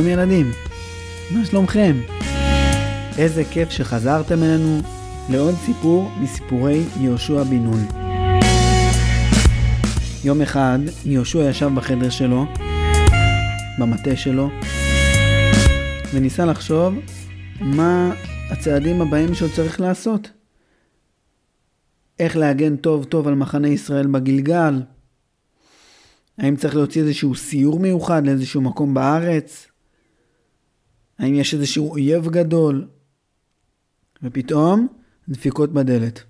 שלום ילדים, מה שלומכם? איזה כיף שחזרתם אלינו לעוד סיפור מסיפורי יהושע בן נון. יום אחד יהושע ישב בחדר שלו, במטה שלו, וניסה לחשוב מה הצעדים הבאים שהוא צריך לעשות. איך להגן טוב טוב על מחנה ישראל בגלגל? האם צריך להוציא איזשהו סיור מיוחד לאיזשהו מקום בארץ? האם יש איזשהו אויב גדול? ופתאום דפיקות בדלת.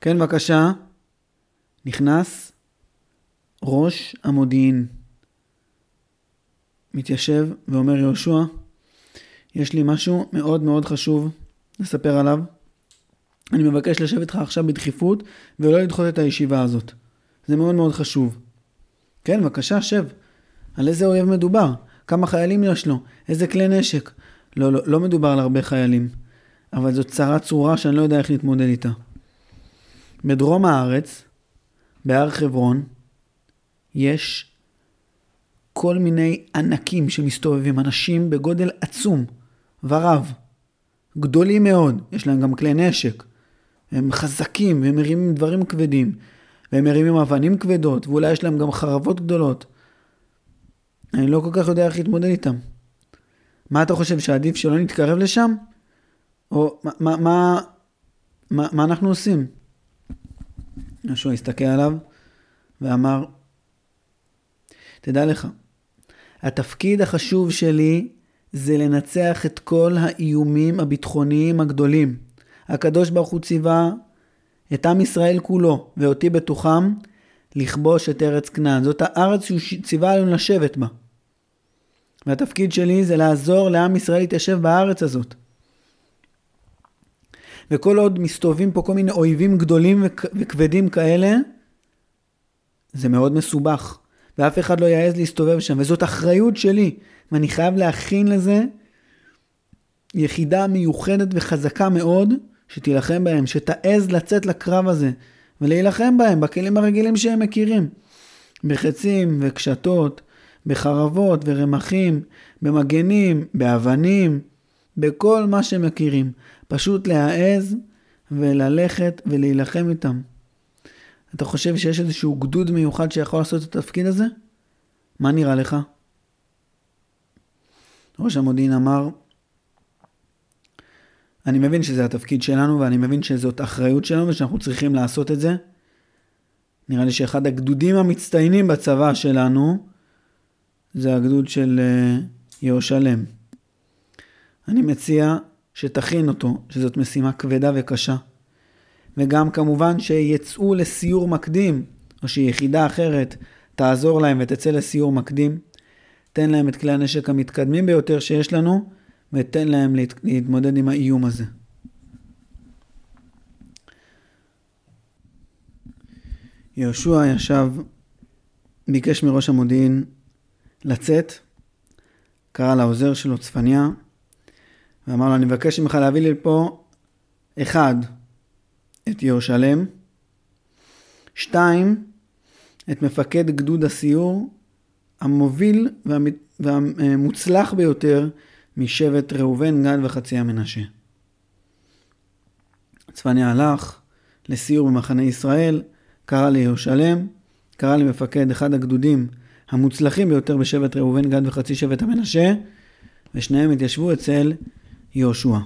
כן, בבקשה. נכנס ראש המודיעין. מתיישב ואומר יהושע, יש לי משהו מאוד מאוד חשוב לספר עליו. אני מבקש לשבת איתך עכשיו בדחיפות ולא לדחות את הישיבה הזאת. זה מאוד מאוד חשוב. כן, בבקשה, שב. על איזה אויב מדובר? כמה חיילים יש לו? איזה כלי נשק? לא, לא, לא מדובר על הרבה חיילים, אבל זאת צרה צרורה שאני לא יודע איך להתמודד איתה. בדרום הארץ, בהר חברון, יש כל מיני ענקים שמסתובבים, אנשים בגודל עצום ורב, גדולים מאוד, יש להם גם כלי נשק, הם חזקים והם מרימים דברים כבדים. והם מרימים אבנים כבדות, ואולי יש להם גם חרבות גדולות. אני לא כל כך יודע איך להתמודד איתם. מה אתה חושב, שעדיף שלא נתקרב לשם? או מה, מה, מה, מה, מה אנחנו עושים? יהושע הסתכל עליו ואמר, תדע לך, התפקיד החשוב שלי זה לנצח את כל האיומים הביטחוניים הגדולים. הקדוש ברוך הוא ציווה את עם ישראל כולו, ואותי בתוכם, לכבוש את ארץ כנען. זאת הארץ שהוא ציווה עלינו לשבת בה. והתפקיד שלי זה לעזור לעם ישראל להתיישב בארץ הזאת. וכל עוד מסתובבים פה כל מיני אויבים גדולים וכבדים כאלה, זה מאוד מסובך. ואף אחד לא יעז להסתובב שם, וזאת אחריות שלי. ואני חייב להכין לזה יחידה מיוחדת וחזקה מאוד, שתילחם בהם, שתעז לצאת לקרב הזה ולהילחם בהם בכלים הרגילים שהם מכירים. בחצים וקשתות, בחרבות ורמחים, במגנים, באבנים, בכל מה שהם מכירים. פשוט להעז וללכת ולהילחם איתם. אתה חושב שיש איזשהו גדוד מיוחד שיכול לעשות את התפקיד הזה? מה נראה לך? ראש המודיעין אמר, אני מבין שזה התפקיד שלנו ואני מבין שזאת אחריות שלנו ושאנחנו צריכים לעשות את זה. נראה לי שאחד הגדודים המצטיינים בצבא שלנו זה הגדוד של uh, ירושלם. אני מציע שתכין אותו, שזאת משימה כבדה וקשה. וגם כמובן שיצאו לסיור מקדים, או שיחידה אחרת תעזור להם ותצא לסיור מקדים. תן להם את כלי הנשק המתקדמים ביותר שיש לנו, ותן להם להת... להתמודד עם האיום הזה. יהושע ישב, ביקש מראש המודיעין לצאת, קרא לעוזר שלו צפניה, ואמר לו, אני מבקש ממך להביא לי פה, אחד, את ירושלם, שתיים, את מפקד גדוד הסיור, המוביל והמוצלח ביותר משבט ראובן, גד וחצי המנשה. צפניה הלך לסיור במחנה ישראל, קרא לירושלם, קרא למפקד אחד הגדודים המוצלחים ביותר בשבט ראובן, גד וחצי שבט המנשה, ושניהם התיישבו אצל יהושע.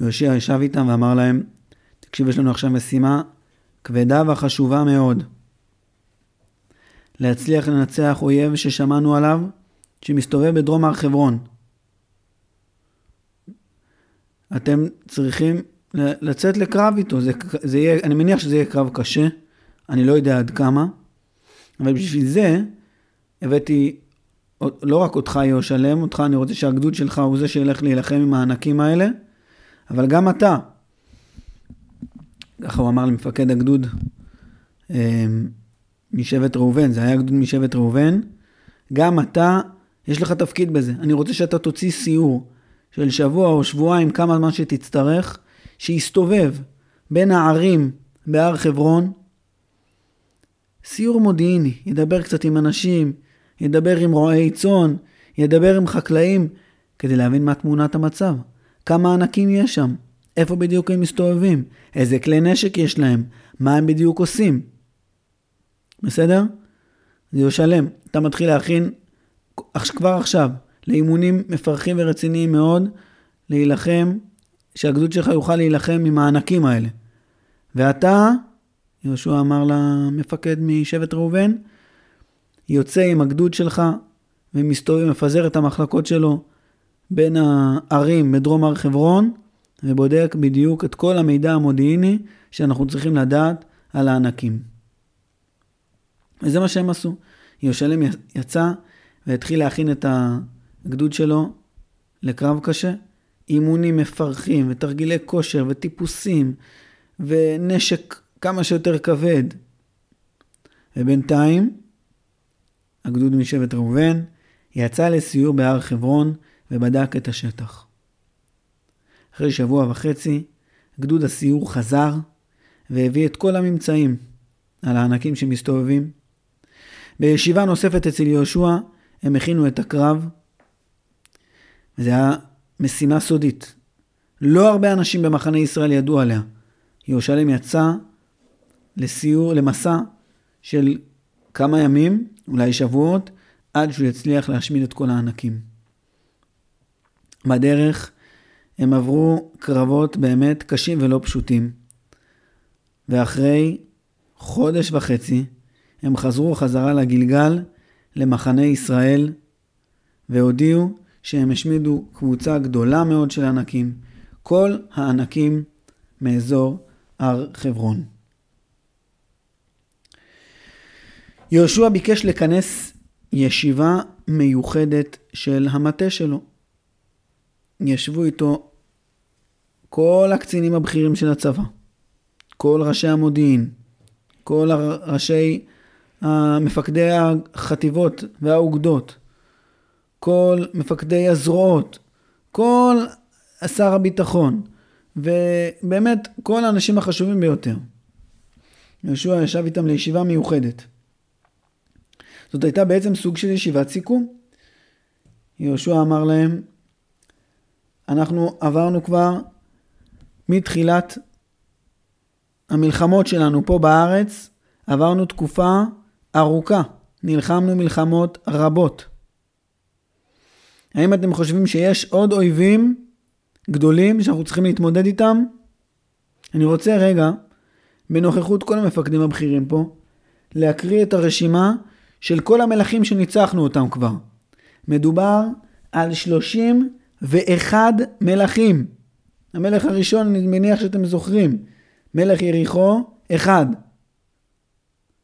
יהושע ישב איתם ואמר להם, תקשיב, יש לנו עכשיו משימה כבדה וחשובה מאוד. להצליח לנצח אויב ששמענו עליו, שמסתובב בדרום הר חברון. אתם צריכים לצאת לקרב איתו. זה, זה יהיה, אני מניח שזה יהיה קרב קשה, אני לא יודע עד כמה, אבל בשביל זה הבאתי לא רק אותך יהושלם, אותך אני רוצה שהגדוד שלך הוא זה שילך להילחם עם הענקים האלה, אבל גם אתה. ככה הוא אמר למפקד הגדוד אה, משבט ראובן, זה היה גדוד משבט ראובן, גם אתה, יש לך תפקיד בזה. אני רוצה שאתה תוציא סיור של שבוע או שבועיים, כמה זמן שתצטרך, שיסתובב בין הערים בהר חברון, סיור מודיעיני, ידבר קצת עם אנשים, ידבר עם רועי צאן, ידבר עם חקלאים, כדי להבין מה תמונת המצב. כמה ענקים יש שם, איפה בדיוק הם מסתובבים, איזה כלי נשק יש להם, מה הם בדיוק עושים. בסדר? זה יושלם. אתה מתחיל להכין כבר עכשיו לאימונים מפרכים ורציניים מאוד, להילחם, שהגדוד שלך יוכל להילחם עם הענקים האלה. ואתה, יהושע אמר למפקד משבט ראובן, יוצא עם הגדוד שלך ומסתובב, מפזר את המחלקות שלו בין הערים בדרום הר חברון, ובודק בדיוק את כל המידע המודיעיני שאנחנו צריכים לדעת על הענקים. וזה מה שהם עשו. ירושלם יצא והתחיל להכין את הגדוד שלו לקרב קשה. אימונים מפרכים ותרגילי כושר וטיפוסים ונשק כמה שיותר כבד. ובינתיים, הגדוד משבט ראובן יצא לסיור בהר חברון ובדק את השטח. אחרי שבוע וחצי, גדוד הסיור חזר והביא את כל הממצאים על הענקים שמסתובבים. בישיבה נוספת אצל יהושע הם הכינו את הקרב. וזה היה משימה סודית. לא הרבה אנשים במחנה ישראל ידעו עליה. ירושלים יצא לסיור, למסע של כמה ימים, אולי שבועות, עד שהוא יצליח להשמיד את כל הענקים. בדרך הם עברו קרבות באמת קשים ולא פשוטים. ואחרי חודש וחצי הם חזרו חזרה לגלגל, למחנה ישראל, והודיעו שהם השמידו קבוצה גדולה מאוד של ענקים, כל הענקים מאזור הר חברון. יהושע ביקש לכנס ישיבה מיוחדת של המטה שלו. ישבו איתו כל הקצינים הבכירים של הצבא, כל ראשי המודיעין, כל ראשי מפקדי החטיבות והאוגדות, כל מפקדי הזרועות, כל שר הביטחון, ובאמת כל האנשים החשובים ביותר. יהושע ישב איתם לישיבה מיוחדת. זאת הייתה בעצם סוג של ישיבת סיכום. יהושע אמר להם, אנחנו עברנו כבר מתחילת המלחמות שלנו פה בארץ, עברנו תקופה ארוכה, נלחמנו מלחמות רבות. האם אתם חושבים שיש עוד אויבים גדולים שאנחנו צריכים להתמודד איתם? אני רוצה רגע, בנוכחות כל המפקדים הבכירים פה, להקריא את הרשימה של כל המלכים שניצחנו אותם כבר. מדובר על 31 מלכים. המלך הראשון, אני מניח שאתם זוכרים, מלך יריחו, אחד.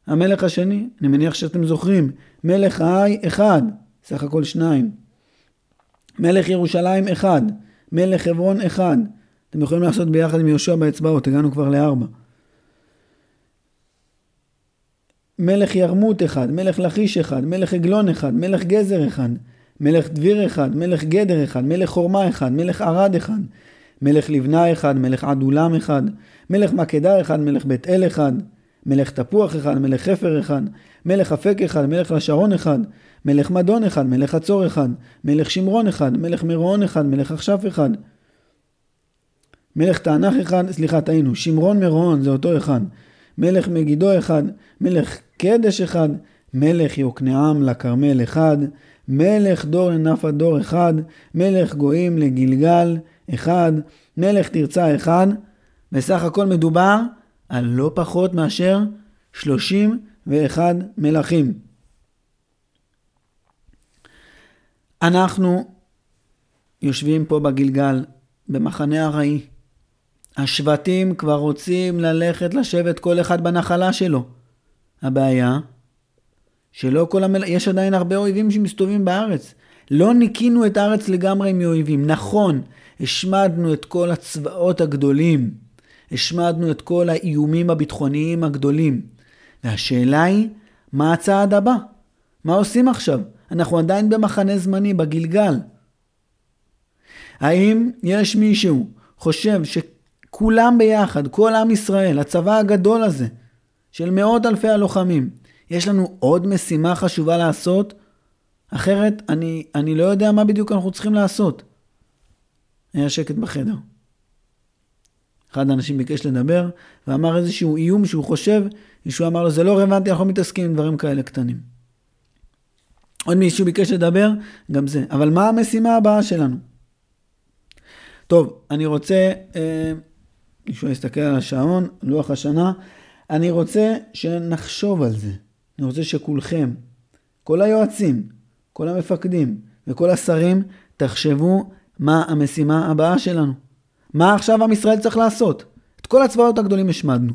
המלך השני, אני מניח שאתם זוכרים, מלך האי, אחד. סך הכל שניים. מלך ירושלים, אחד. מלך חברון, אחד. אתם יכולים לעשות ביחד עם יהושע באצבעות, הגענו כבר לארבע. מלך ירמות אחד, מלך לכיש אחד, מלך עגלון אחד, מלך גזר אחד, מלך דביר אחד, מלך גדר אחד, מלך חורמה אחד, מלך ערד אחד, מלך לבנה אחד, מלך עדולם אחד, מלך מקדה אחד, מלך בית אל אחד, מלך תפוח אחד, מלך חפר אחד, מלך אפק אחד, מלך לשרון אחד, מלך מדון אחד, מלך חצור אחד, מלך שמרון אחד, מלך מרון אחד, מלך עכשיו אחד, מלך תענך אחד, סליחה טעינו, שמרון מרון זה אותו אחד, מלך מגידו אחד, מלך קדש אחד, מלך יוקנעם לכרמל אחד, מלך דור לנפת דור אחד, מלך גויים לגלגל אחד, מלך תרצה אחד, בסך הכל מדובר על לא פחות מאשר 31 מלכים. אנחנו יושבים פה בגלגל, במחנה ארעי. השבטים כבר רוצים ללכת לשבת כל אחד בנחלה שלו. הבעיה, שלא כל המל... יש עדיין הרבה אויבים שמסתובבים בארץ. לא ניקינו את הארץ לגמרי מאויבים. נכון, השמדנו את כל הצבאות הגדולים. השמדנו את כל האיומים הביטחוניים הגדולים. והשאלה היא, מה הצעד הבא? מה עושים עכשיו? אנחנו עדיין במחנה זמני, בגלגל. האם יש מישהו חושב שכולם ביחד, כל עם ישראל, הצבא הגדול הזה, של מאות אלפי הלוחמים, יש לנו עוד משימה חשובה לעשות אחרת אני, אני לא יודע מה בדיוק אנחנו צריכים לעשות. היה שקט בחדר. אחד האנשים ביקש לדבר, ואמר איזשהו איום שהוא חושב, מישהו אמר לו, זה לא רלוונטי, אנחנו מתעסקים עם דברים כאלה קטנים. עוד מישהו ביקש לדבר, גם זה. אבל מה המשימה הבאה שלנו? טוב, אני רוצה, אה, מישהו יסתכל על השעון, לוח השנה, אני רוצה שנחשוב על זה. אני רוצה שכולכם, כל היועצים, כל המפקדים וכל השרים, תחשבו מה המשימה הבאה שלנו. מה עכשיו עם ישראל צריך לעשות? את כל הצבאות הגדולים השמדנו.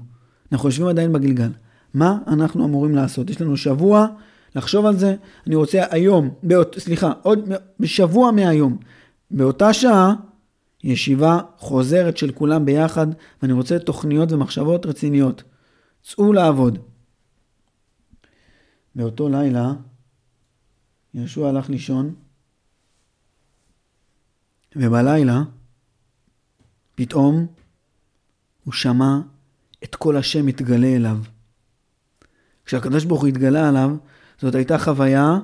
אנחנו יושבים עדיין בגלגל. מה אנחנו אמורים לעשות? יש לנו שבוע לחשוב על זה. אני רוצה היום, באות, סליחה, עוד בשבוע מהיום, באותה שעה, ישיבה חוזרת של כולם ביחד, ואני רוצה תוכניות ומחשבות רציניות. צאו לעבוד. באותו לילה, יהושע הלך לישון, ובלילה, פתאום הוא שמע את כל השם מתגלה אליו. כשהקדוש ברוך הוא התגלה עליו, זאת הייתה חוויה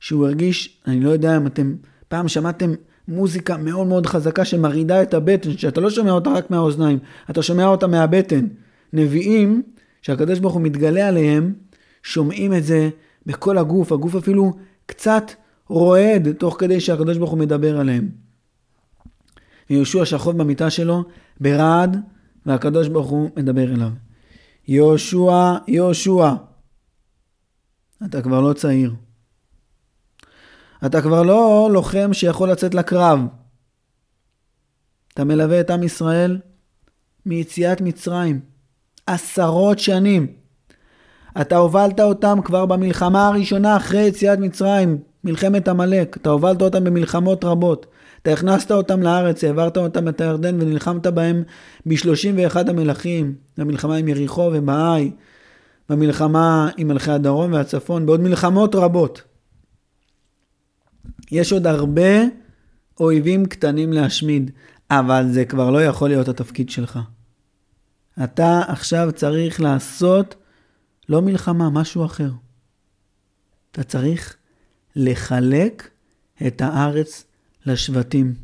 שהוא הרגיש, אני לא יודע אם אתם פעם שמעתם מוזיקה מאוד מאוד חזקה שמרעידה את הבטן, שאתה לא שומע אותה רק מהאוזניים, אתה שומע אותה מהבטן. נביאים, שהקדוש ברוך הוא מתגלה עליהם, שומעים את זה בכל הגוף, הגוף אפילו קצת רועד תוך כדי שהקדוש ברוך הוא מדבר עליהם. ויהושע שכוב במיטה שלו ברעד, והקדוש ברוך הוא מדבר אליו. יהושע, יהושע, אתה כבר לא צעיר. אתה כבר לא לוחם שיכול לצאת לקרב. אתה מלווה את עם ישראל מיציאת מצרים. עשרות שנים. אתה הובלת אותם כבר במלחמה הראשונה אחרי יציאת מצרים, מלחמת עמלק. אתה הובלת אותם במלחמות רבות. אתה הכנסת אותם לארץ, העברת אותם את הירדן ונלחמת בהם ב-31 המלכים, במלחמה עם יריחו ובאי, במלחמה עם מלכי הדרום והצפון, בעוד מלחמות רבות. יש עוד הרבה אויבים קטנים להשמיד, אבל זה כבר לא יכול להיות התפקיד שלך. אתה עכשיו צריך לעשות לא מלחמה, משהו אחר. אתה צריך לחלק את הארץ לשבטים.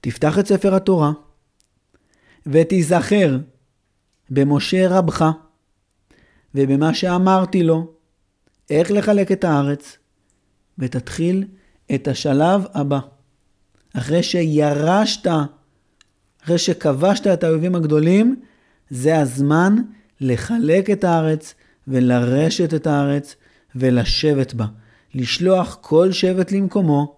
תפתח את ספר התורה ותיזכר במשה רבך ובמה שאמרתי לו, איך לחלק את הארץ, ותתחיל את השלב הבא. אחרי שירשת, אחרי שכבשת את האויבים הגדולים, זה הזמן לחלק את הארץ ולרשת את הארץ ולשבת בה. לשלוח כל שבט למקומו,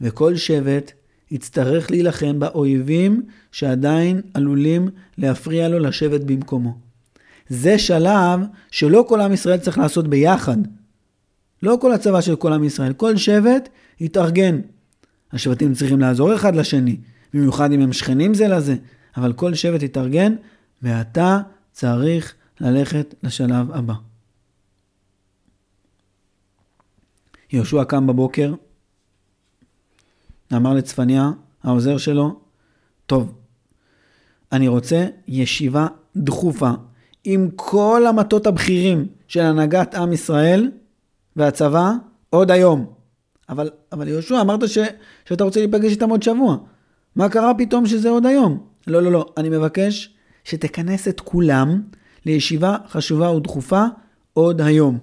וכל שבט יצטרך להילחם באויבים שעדיין עלולים להפריע לו לשבת במקומו. זה שלב שלא כל עם ישראל צריך לעשות ביחד. לא כל הצבא של כל עם ישראל, כל שבט יתארגן. השבטים צריכים לעזור אחד לשני, במיוחד אם הם שכנים זה לזה, אבל כל שבט יתארגן, ואתה צריך ללכת לשלב הבא. יהושע קם בבוקר, אמר לצפניה, העוזר שלו, טוב, אני רוצה ישיבה דחופה עם כל המטות הבכירים של הנהגת עם ישראל והצבא עוד היום. אבל, אבל יהושע, אמרת ש, שאתה רוצה להיפגש איתם עוד שבוע. מה קרה פתאום שזה עוד היום? לא, לא, לא. אני מבקש שתכנס את כולם לישיבה חשובה ודחופה עוד היום.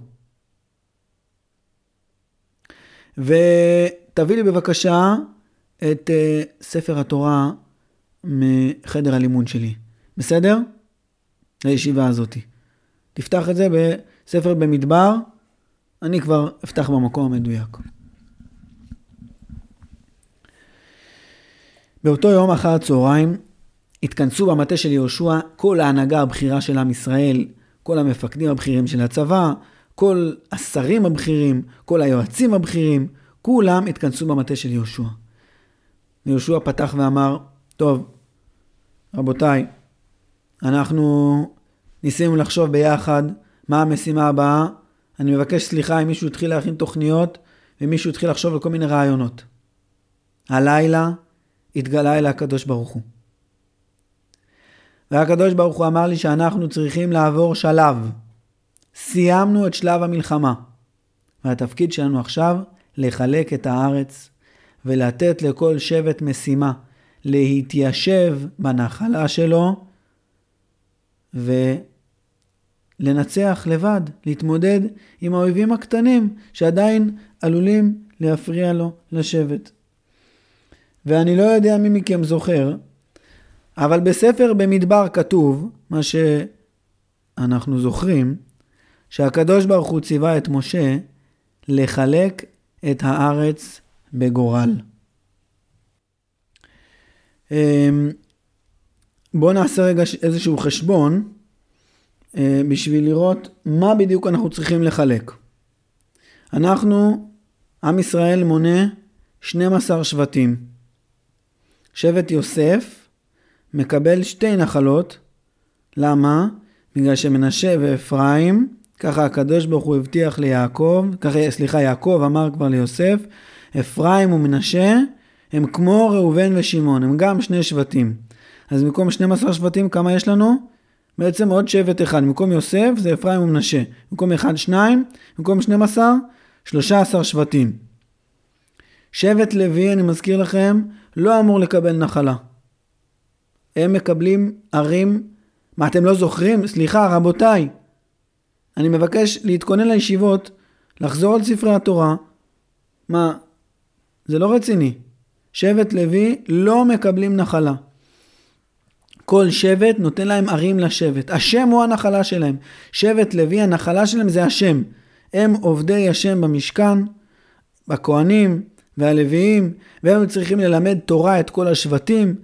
ותביא לי בבקשה את uh, ספר התורה מחדר הלימוד שלי, בסדר? לישיבה הזאת. תפתח את זה בספר במדבר, אני כבר אפתח במקום המדויק. באותו יום אחר הצהריים התכנסו במטה של יהושע כל ההנהגה הבכירה של עם ישראל, כל המפקדים הבכירים של הצבא, כל השרים הבכירים, כל היועצים הבכירים, כולם התכנסו במטה של יהושע. ויהושע פתח ואמר, טוב, רבותיי, אנחנו ניסינו לחשוב ביחד מה המשימה הבאה. אני מבקש סליחה אם מישהו התחיל להכין תוכניות ומישהו התחיל לחשוב על כל מיני רעיונות. הלילה התגלה אל הקדוש ברוך הוא. והקדוש ברוך הוא אמר לי שאנחנו צריכים לעבור שלב. סיימנו את שלב המלחמה. והתפקיד שלנו עכשיו לחלק את הארץ ולתת לכל שבט משימה להתיישב בנחלה שלו ולנצח לבד, להתמודד עם האויבים הקטנים שעדיין עלולים להפריע לו לשבת. ואני לא יודע מי מכם זוכר, אבל בספר במדבר כתוב, מה שאנחנו זוכרים, שהקדוש ברוך הוא ציווה את משה לחלק את הארץ בגורל. אמ, בואו נעשה רגע איזשהו חשבון אה, בשביל לראות מה בדיוק אנחנו צריכים לחלק. אנחנו, עם ישראל מונה 12 שבטים. שבט יוסף מקבל שתי נחלות. למה? בגלל שמנשה ואפרים, ככה הקדוש ברוך הוא הבטיח ליעקב, ככה, סליחה, יעקב אמר כבר ליוסף, אפרים ומנשה הם כמו ראובן ושמעון, הם גם שני שבטים. אז במקום 12 שבטים, כמה יש לנו? בעצם עוד שבט אחד. במקום יוסף זה אפרים ומנשה. במקום אחד, שניים. במקום 12, 13 שבטים. שבט לוי, אני מזכיר לכם, לא אמור לקבל נחלה. הם מקבלים ערים, מה אתם לא זוכרים? סליחה, רבותיי. אני מבקש להתכונן לישיבות, לחזור על ספרי התורה. מה, זה לא רציני. שבט לוי לא מקבלים נחלה. כל שבט נותן להם ערים לשבט. השם הוא הנחלה שלהם. שבט לוי, הנחלה שלהם זה השם. הם עובדי השם במשכן, בכהנים והלוויים, והם צריכים ללמד תורה את כל השבטים,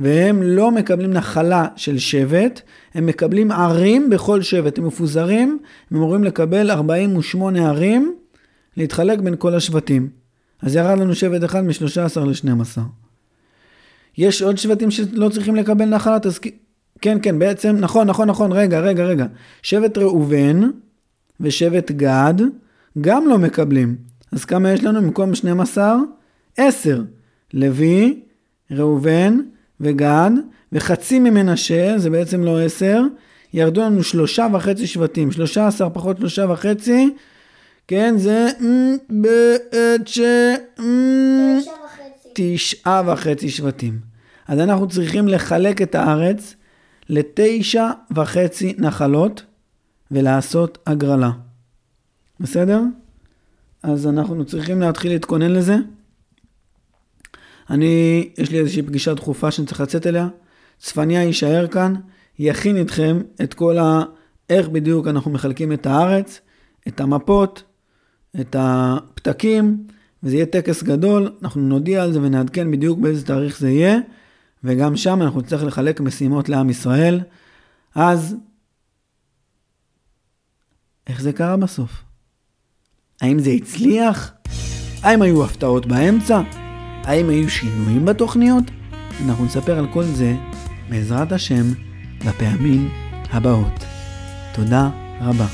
והם לא מקבלים נחלה של שבט, הם מקבלים ערים בכל שבט. הם מפוזרים, הם אמורים לקבל 48 ערים, להתחלק בין כל השבטים. אז ירד לנו שבט אחד מ-13 ל-12. יש עוד שבטים שלא צריכים לקבל נחלת, אז כן, כן, בעצם, נכון, נכון, נכון, רגע, רגע, רגע. שבט ראובן ושבט גד גם לא מקבלים. אז כמה יש לנו במקום 12? 10. לוי, ראובן וגד, וחצי ממנשה, זה בעצם לא 10, ירדו לנו שלושה וחצי שבטים. 13 פחות שלושה וחצי, כן, זה בעצם תשעה וחצי שבטים. אז אנחנו צריכים לחלק את הארץ לתשע וחצי נחלות ולעשות הגרלה. בסדר? אז אנחנו צריכים להתחיל להתכונן לזה. אני, יש לי איזושהי פגישה דחופה שאני צריך לצאת אליה. צפניה יישאר כאן, יכין איתכם את כל ה... איך בדיוק אנחנו מחלקים את הארץ, את המפות, את הפתקים, וזה יהיה טקס גדול, אנחנו נודיע על זה ונעדכן בדיוק באיזה תאריך זה יהיה, וגם שם אנחנו נצטרך לחלק משימות לעם ישראל. אז, איך זה קרה בסוף? האם זה הצליח? האם היו הפתעות באמצע? האם היו שינויים בתוכניות? אנחנו נספר על כל זה, בעזרת השם, בפעמים הבאות. תודה רבה.